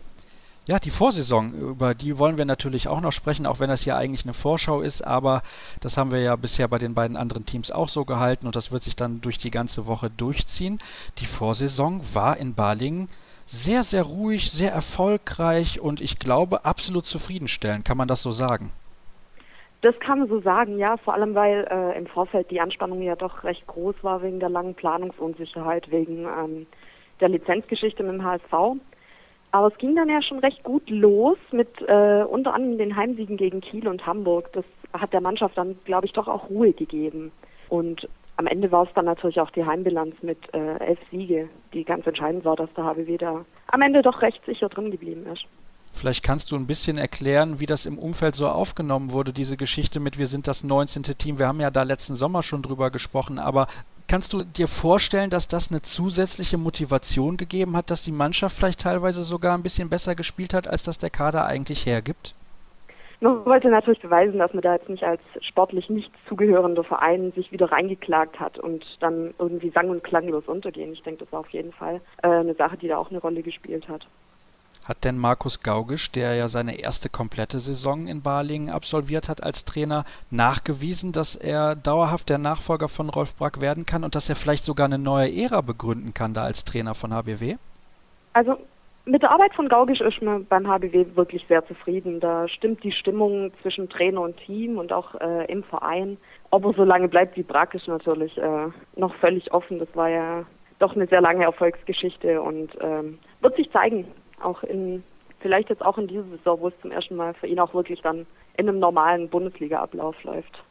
Speaker 2: Ja, die Vorsaison, über die wollen wir natürlich auch noch sprechen, auch wenn das hier eigentlich eine Vorschau ist, aber das haben wir ja bisher bei den beiden anderen Teams auch so gehalten und das wird sich dann durch die ganze Woche durchziehen. Die Vorsaison war in Balingen sehr, sehr ruhig, sehr erfolgreich und ich glaube absolut zufriedenstellend. Kann man das so sagen?
Speaker 5: Das kann man so sagen, ja, vor allem weil äh, im Vorfeld die Anspannung ja doch recht groß war wegen der langen Planungsunsicherheit, wegen ähm, der Lizenzgeschichte mit dem HSV. Aber es ging dann ja schon recht gut los mit äh, unter anderem den Heimsiegen gegen Kiel und Hamburg. Das hat der Mannschaft dann, glaube ich, doch auch Ruhe gegeben. Und am Ende war es dann natürlich auch die Heimbilanz mit äh, elf Siege, die ganz entscheidend war, dass der HBW da am Ende doch recht sicher drin geblieben ist.
Speaker 2: Vielleicht kannst du ein bisschen erklären, wie das im Umfeld so aufgenommen wurde, diese Geschichte mit Wir sind das 19. Team. Wir haben ja da letzten Sommer schon drüber gesprochen, aber kannst du dir vorstellen, dass das eine zusätzliche Motivation gegeben hat, dass die Mannschaft vielleicht teilweise sogar ein bisschen besser gespielt hat, als das der Kader eigentlich hergibt?
Speaker 5: Man wollte natürlich beweisen, dass man da jetzt nicht als sportlich nicht zugehörender Verein sich wieder reingeklagt hat und dann irgendwie sang- und klanglos untergehen. Ich denke, das war auf jeden Fall äh, eine Sache, die da auch eine Rolle gespielt hat.
Speaker 2: Hat denn Markus Gaugisch, der ja seine erste komplette Saison in Balingen absolviert hat als Trainer, nachgewiesen, dass er dauerhaft der Nachfolger von Rolf Brack werden kann und dass er vielleicht sogar eine neue Ära begründen kann da als Trainer von HBW?
Speaker 5: Also mit der Arbeit von Gaugisch ist man beim HBW wirklich sehr zufrieden. Da stimmt die Stimmung zwischen Trainer und Team und auch äh, im Verein. Ob er so lange bleibt wie Brack ist natürlich äh, noch völlig offen. Das war ja doch eine sehr lange Erfolgsgeschichte und ähm, wird sich zeigen, auch in vielleicht jetzt auch in dieser Saison, wo es zum ersten Mal für ihn auch wirklich dann in einem normalen Bundesliga-Ablauf läuft.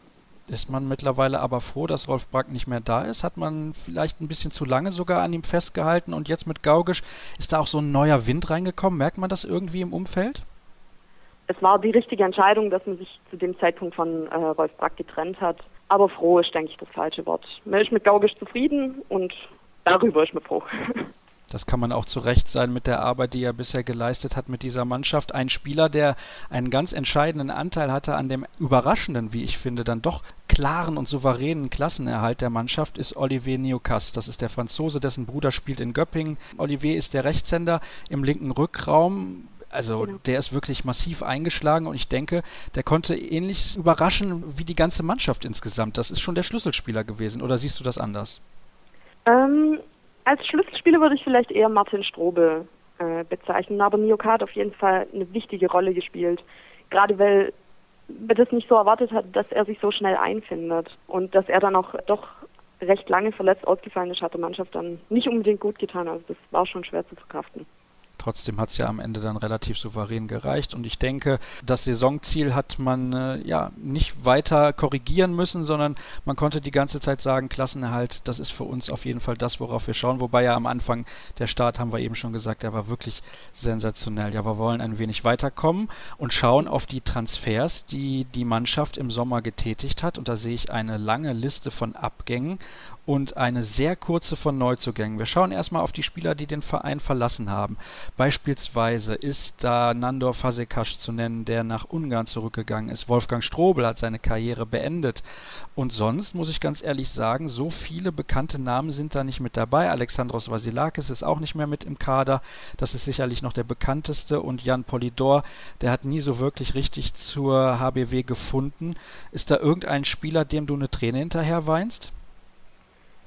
Speaker 2: Ist man mittlerweile aber froh, dass Rolf Brack nicht mehr da ist? Hat man vielleicht ein bisschen zu lange sogar an ihm festgehalten und jetzt mit Gaugisch ist da auch so ein neuer Wind reingekommen? Merkt man das irgendwie im Umfeld?
Speaker 5: Es war die richtige Entscheidung, dass man sich zu dem Zeitpunkt von äh, Rolf Brack getrennt hat. Aber froh ist, denke ich, das falsche Wort. Man ist mit Gaugisch zufrieden und darüber ist man froh.
Speaker 2: Das kann man auch zu Recht sein mit der Arbeit, die er bisher geleistet hat mit dieser Mannschaft. Ein Spieler, der einen ganz entscheidenden Anteil hatte an dem überraschenden, wie ich finde, dann doch klaren und souveränen Klassenerhalt der Mannschaft, ist Olivier Niocas. Das ist der Franzose, dessen Bruder spielt in Göppingen. Olivier ist der Rechtshänder im linken Rückraum. Also genau. der ist wirklich massiv eingeschlagen und ich denke, der konnte ähnlich überraschen wie die ganze Mannschaft insgesamt. Das ist schon der Schlüsselspieler gewesen. Oder siehst du das anders?
Speaker 5: Ähm, als Schlüsselspieler würde ich vielleicht eher Martin Strobe äh, bezeichnen, aber Niok hat auf jeden Fall eine wichtige Rolle gespielt. Gerade weil man das nicht so erwartet hat, dass er sich so schnell einfindet und dass er dann auch doch recht lange verletzt ausgefallen ist, hat der Mannschaft dann nicht unbedingt gut getan. Also das war schon schwer zu verkraften.
Speaker 2: Trotzdem hat es ja am Ende dann relativ souverän gereicht und ich denke, das Saisonziel hat man äh, ja nicht weiter korrigieren müssen, sondern man konnte die ganze Zeit sagen, Klassenerhalt, das ist für uns auf jeden Fall das, worauf wir schauen. Wobei ja am Anfang der Start, haben wir eben schon gesagt, der war wirklich sensationell. Ja, wir wollen ein wenig weiterkommen und schauen auf die Transfers, die die Mannschaft im Sommer getätigt hat. Und da sehe ich eine lange Liste von Abgängen und eine sehr kurze von Neuzugängen. Wir schauen erstmal auf die Spieler, die den Verein verlassen haben. Beispielsweise ist da Nandor Fasekas zu nennen, der nach Ungarn zurückgegangen ist. Wolfgang Strobel hat seine Karriere beendet. Und sonst muss ich ganz ehrlich sagen, so viele bekannte Namen sind da nicht mit dabei. Alexandros Vasilakis ist auch nicht mehr mit im Kader. Das ist sicherlich noch der bekannteste. Und Jan Polidor, der hat nie so wirklich richtig zur HBW gefunden. Ist da irgendein Spieler, dem du eine Träne hinterher weinst?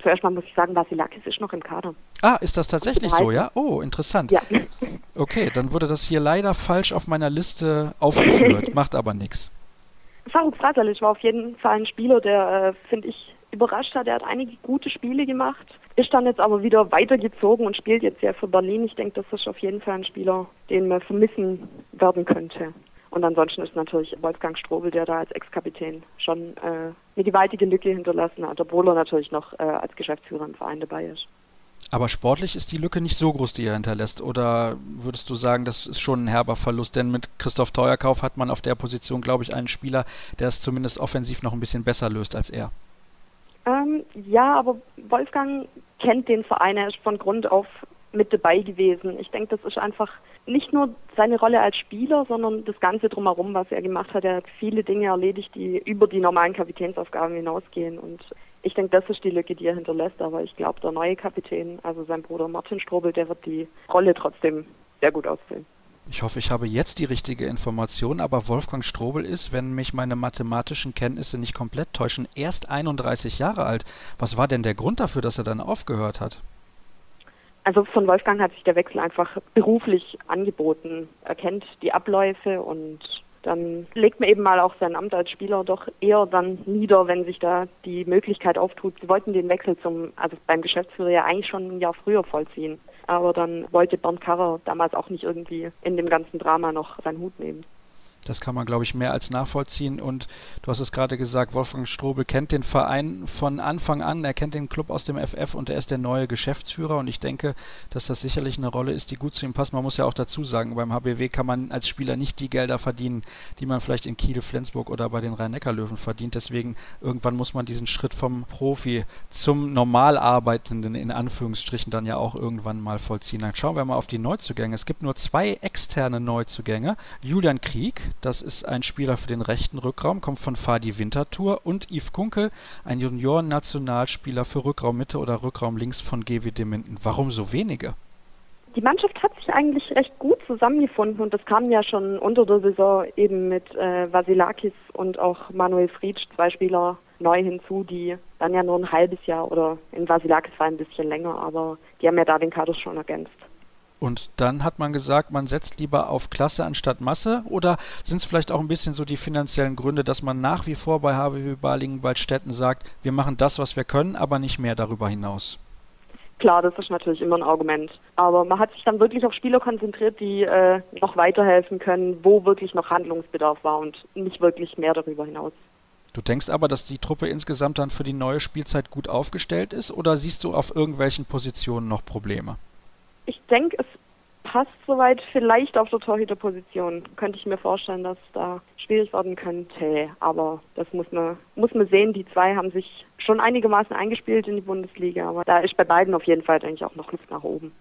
Speaker 5: Zuerst mal muss ich sagen, Vasilakis ist noch im Kader.
Speaker 2: Ah, ist das tatsächlich so, ja? Oh, interessant.
Speaker 5: Ja.
Speaker 2: Okay, dann wurde das hier leider falsch auf meiner Liste aufgeführt. Macht aber nichts.
Speaker 5: Faruk Frasalic war auf jeden Fall ein Spieler, der, äh, finde ich, überrascht hat. Er hat einige gute Spiele gemacht, ist dann jetzt aber wieder weitergezogen und spielt jetzt ja für Berlin. Ich denke, das ist auf jeden Fall ein Spieler, den man vermissen werden könnte. Und ansonsten ist natürlich Wolfgang Strobel, der da als Ex-Kapitän schon äh, eine gewaltige Lücke hinterlassen hat, obwohl er natürlich noch äh, als Geschäftsführer im Verein dabei ist.
Speaker 2: Aber sportlich ist die Lücke nicht so groß, die er hinterlässt. Oder würdest du sagen, das ist schon ein herber Verlust? Denn mit Christoph Teuerkauf hat man auf der Position, glaube ich, einen Spieler, der es zumindest offensiv noch ein bisschen besser löst als er.
Speaker 5: Ähm, ja, aber Wolfgang kennt den Verein, er ist von Grund auf mit dabei gewesen. Ich denke, das ist einfach nicht nur seine Rolle als Spieler, sondern das Ganze drumherum, was er gemacht hat. Er hat viele Dinge erledigt, die über die normalen Kapitänsaufgaben hinausgehen. Und ich denke, das ist die Lücke, die er hinterlässt. Aber ich glaube, der neue Kapitän, also sein Bruder Martin Strobel, der wird die Rolle trotzdem sehr gut ausfüllen.
Speaker 2: Ich hoffe, ich habe jetzt die richtige Information, aber Wolfgang Strobel ist, wenn mich meine mathematischen Kenntnisse nicht komplett täuschen, erst 31 Jahre alt. Was war denn der Grund dafür, dass er dann aufgehört hat?
Speaker 5: Also von Wolfgang hat sich der Wechsel einfach beruflich angeboten. Er kennt die Abläufe und dann legt man eben mal auch sein Amt als Spieler doch eher dann nieder, wenn sich da die Möglichkeit auftut. Sie wollten den Wechsel zum, also beim Geschäftsführer ja eigentlich schon ein Jahr früher vollziehen. Aber dann wollte Bernd Karrer damals auch nicht irgendwie in dem ganzen Drama noch seinen Hut nehmen.
Speaker 2: Das kann man, glaube ich, mehr als nachvollziehen. Und du hast es gerade gesagt, Wolfgang Strobel kennt den Verein von Anfang an. Er kennt den Club aus dem FF und er ist der neue Geschäftsführer. Und ich denke, dass das sicherlich eine Rolle ist, die gut zu ihm passt. Man muss ja auch dazu sagen, beim HBW kann man als Spieler nicht die Gelder verdienen, die man vielleicht in Kiel, Flensburg oder bei den Rhein-Neckar-Löwen verdient. Deswegen irgendwann muss man diesen Schritt vom Profi zum normal arbeitenden, in Anführungsstrichen, dann ja auch irgendwann mal vollziehen. Dann schauen wir mal auf die Neuzugänge. Es gibt nur zwei externe Neuzugänge. Julian Krieg, das ist ein Spieler für den rechten Rückraum, kommt von Fadi Winterthur. Und Yves Kunkel, ein Junioren-Nationalspieler für Rückraum Mitte oder Rückraum links von GWD Minden. Warum so wenige?
Speaker 5: Die Mannschaft hat sich eigentlich recht gut zusammengefunden und das kam ja schon unter der Saison eben mit äh, Vasilakis und auch Manuel Friedsch, zwei Spieler neu hinzu, die dann ja nur ein halbes Jahr oder in Vasilakis war ein bisschen länger, aber die haben ja da den Kader schon ergänzt.
Speaker 2: Und dann hat man gesagt, man setzt lieber auf Klasse anstatt Masse oder sind es vielleicht auch ein bisschen so die finanziellen Gründe, dass man nach wie vor bei HBW Balingen-Waldstätten sagt, wir machen das, was wir können, aber nicht mehr darüber hinaus?
Speaker 5: Klar, das ist natürlich immer ein Argument. Aber man hat sich dann wirklich auf Spieler konzentriert, die äh, noch weiterhelfen können, wo wirklich noch Handlungsbedarf war und nicht wirklich mehr darüber hinaus.
Speaker 2: Du denkst aber, dass die Truppe insgesamt dann für die neue Spielzeit gut aufgestellt ist oder siehst du auf irgendwelchen Positionen noch Probleme?
Speaker 5: Ich denke, es passt soweit vielleicht auf der Torhüterposition. Könnte ich mir vorstellen, dass da schwierig werden könnte. Aber das muss man, muss man sehen. Die zwei haben sich schon einigermaßen eingespielt in die Bundesliga. Aber da ist bei beiden auf jeden Fall, denke ich, auch noch Luft nach oben.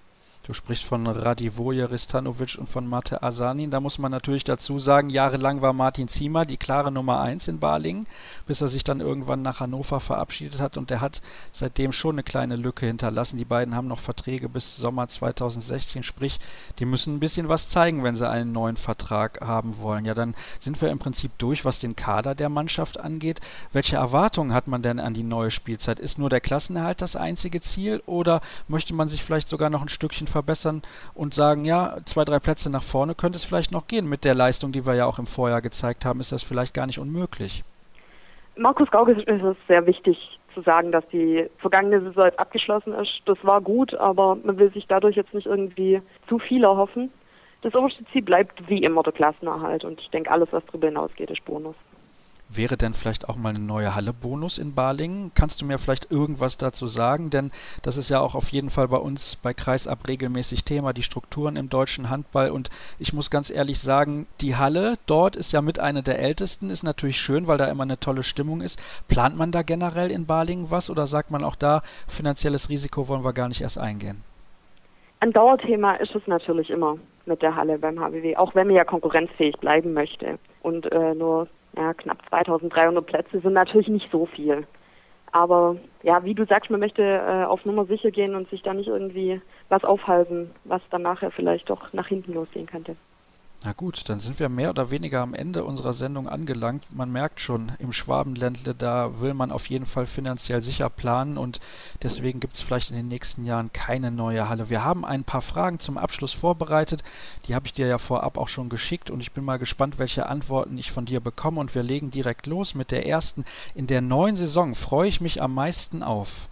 Speaker 2: Du sprichst von Radivoje Ristanovic und von Mate Asanin. Da muss man natürlich dazu sagen, jahrelang war Martin Ziemer die klare Nummer 1 in Balingen, bis er sich dann irgendwann nach Hannover verabschiedet hat. Und der hat seitdem schon eine kleine Lücke hinterlassen. Die beiden haben noch Verträge bis Sommer 2016. Sprich, die müssen ein bisschen was zeigen, wenn sie einen neuen Vertrag haben wollen. Ja, dann sind wir im Prinzip durch, was den Kader der Mannschaft angeht. Welche Erwartungen hat man denn an die neue Spielzeit? Ist nur der Klassenerhalt das einzige Ziel oder möchte man sich vielleicht sogar noch ein Stückchen verbessern und sagen, ja, zwei, drei Plätze nach vorne könnte es vielleicht noch gehen. Mit der Leistung, die wir ja auch im Vorjahr gezeigt haben, ist das vielleicht gar nicht unmöglich.
Speaker 5: Markus Gauge ist es sehr wichtig zu sagen, dass die vergangene Saison abgeschlossen ist. Das war gut, aber man will sich dadurch jetzt nicht irgendwie zu viel erhoffen. Das oberste Ziel bleibt wie immer der Klassenerhalt und ich denke, alles, was darüber hinausgeht, ist Bonus.
Speaker 2: Wäre denn vielleicht auch mal eine neue Halle Bonus in Balingen? Kannst du mir vielleicht irgendwas dazu sagen? Denn das ist ja auch auf jeden Fall bei uns bei Kreisab regelmäßig Thema, die Strukturen im deutschen Handball. Und ich muss ganz ehrlich sagen, die Halle dort ist ja mit einer der ältesten, ist natürlich schön, weil da immer eine tolle Stimmung ist. Plant man da generell in Balingen was oder sagt man auch da, finanzielles Risiko wollen wir gar nicht erst eingehen?
Speaker 5: Ein Dauerthema ist es natürlich immer mit der Halle beim HBW, auch wenn man ja konkurrenzfähig bleiben möchte. Und äh, nur ja, knapp 2300 Plätze sind natürlich nicht so viel. Aber ja, wie du sagst, man möchte äh, auf Nummer sicher gehen und sich da nicht irgendwie was aufhalten, was dann nachher vielleicht doch nach hinten losgehen könnte.
Speaker 2: Na gut, dann sind wir mehr oder weniger am Ende unserer Sendung angelangt. Man merkt schon, im Schwabenländle, da will man auf jeden Fall finanziell sicher planen und deswegen gibt es vielleicht in den nächsten Jahren keine neue Halle. Wir haben ein paar Fragen zum Abschluss vorbereitet. Die habe ich dir ja vorab auch schon geschickt und ich bin mal gespannt, welche Antworten ich von dir bekomme. Und wir legen direkt los mit der ersten. In der neuen Saison freue ich mich am meisten auf.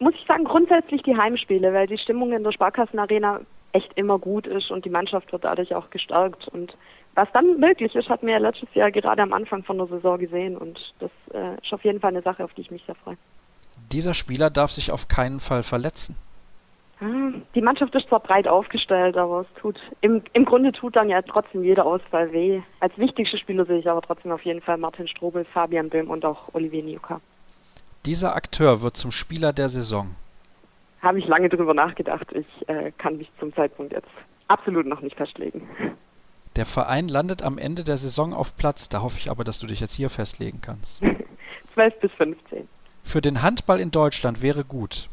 Speaker 5: Muss ich sagen, grundsätzlich die Heimspiele, weil die Stimmung in der Sparkassenarena echt immer gut ist und die Mannschaft wird dadurch auch gestärkt. Und was dann möglich ist, hat mir letztes Jahr gerade am Anfang von der Saison gesehen und das äh, ist auf jeden Fall eine Sache, auf die ich mich sehr freue.
Speaker 2: Dieser Spieler darf sich auf keinen Fall verletzen.
Speaker 5: Ah, die Mannschaft ist zwar breit aufgestellt, aber es tut im, im Grunde tut dann ja trotzdem jeder Ausfall weh. Als wichtigste Spieler sehe ich aber trotzdem auf jeden Fall Martin Strobel, Fabian Böhm und auch Olivier Niuka.
Speaker 2: Dieser Akteur wird zum Spieler der Saison
Speaker 5: habe ich lange drüber nachgedacht. Ich äh, kann mich zum Zeitpunkt jetzt absolut noch nicht festlegen.
Speaker 2: Der Verein landet am Ende der Saison auf Platz. Da hoffe ich aber, dass du dich jetzt hier festlegen kannst.
Speaker 5: 12 bis 15.
Speaker 2: Für den Handball in Deutschland wäre gut.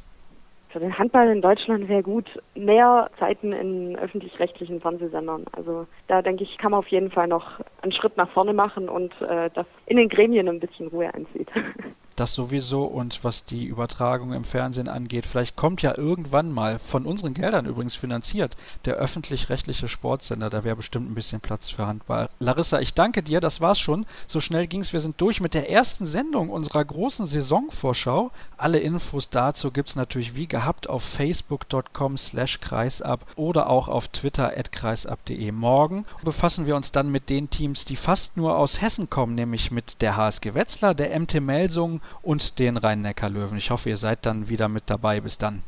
Speaker 5: Für den Handball in Deutschland wäre gut mehr Zeiten in öffentlich-rechtlichen Fernsehsendern. Also da denke ich, kann man auf jeden Fall noch einen Schritt nach vorne machen und äh, das in den Gremien ein bisschen Ruhe einzieht.
Speaker 2: das sowieso und was die Übertragung im Fernsehen angeht. Vielleicht kommt ja irgendwann mal, von unseren Geldern übrigens finanziert, der öffentlich-rechtliche Sportsender. Da wäre bestimmt ein bisschen Platz für Handball. Larissa, ich danke dir. Das war's schon. So schnell ging's. Wir sind durch mit der ersten Sendung unserer großen Saisonvorschau. Alle Infos dazu gibt's natürlich wie gehabt auf facebook.com slash kreisab oder auch auf twitter at kreisab.de. Morgen befassen wir uns dann mit den Teams, die fast nur aus Hessen kommen, nämlich mit der HSG Wetzlar, der MT Melsung und den Rhein-Neckar-Löwen. Ich hoffe, ihr seid dann wieder mit dabei. Bis dann.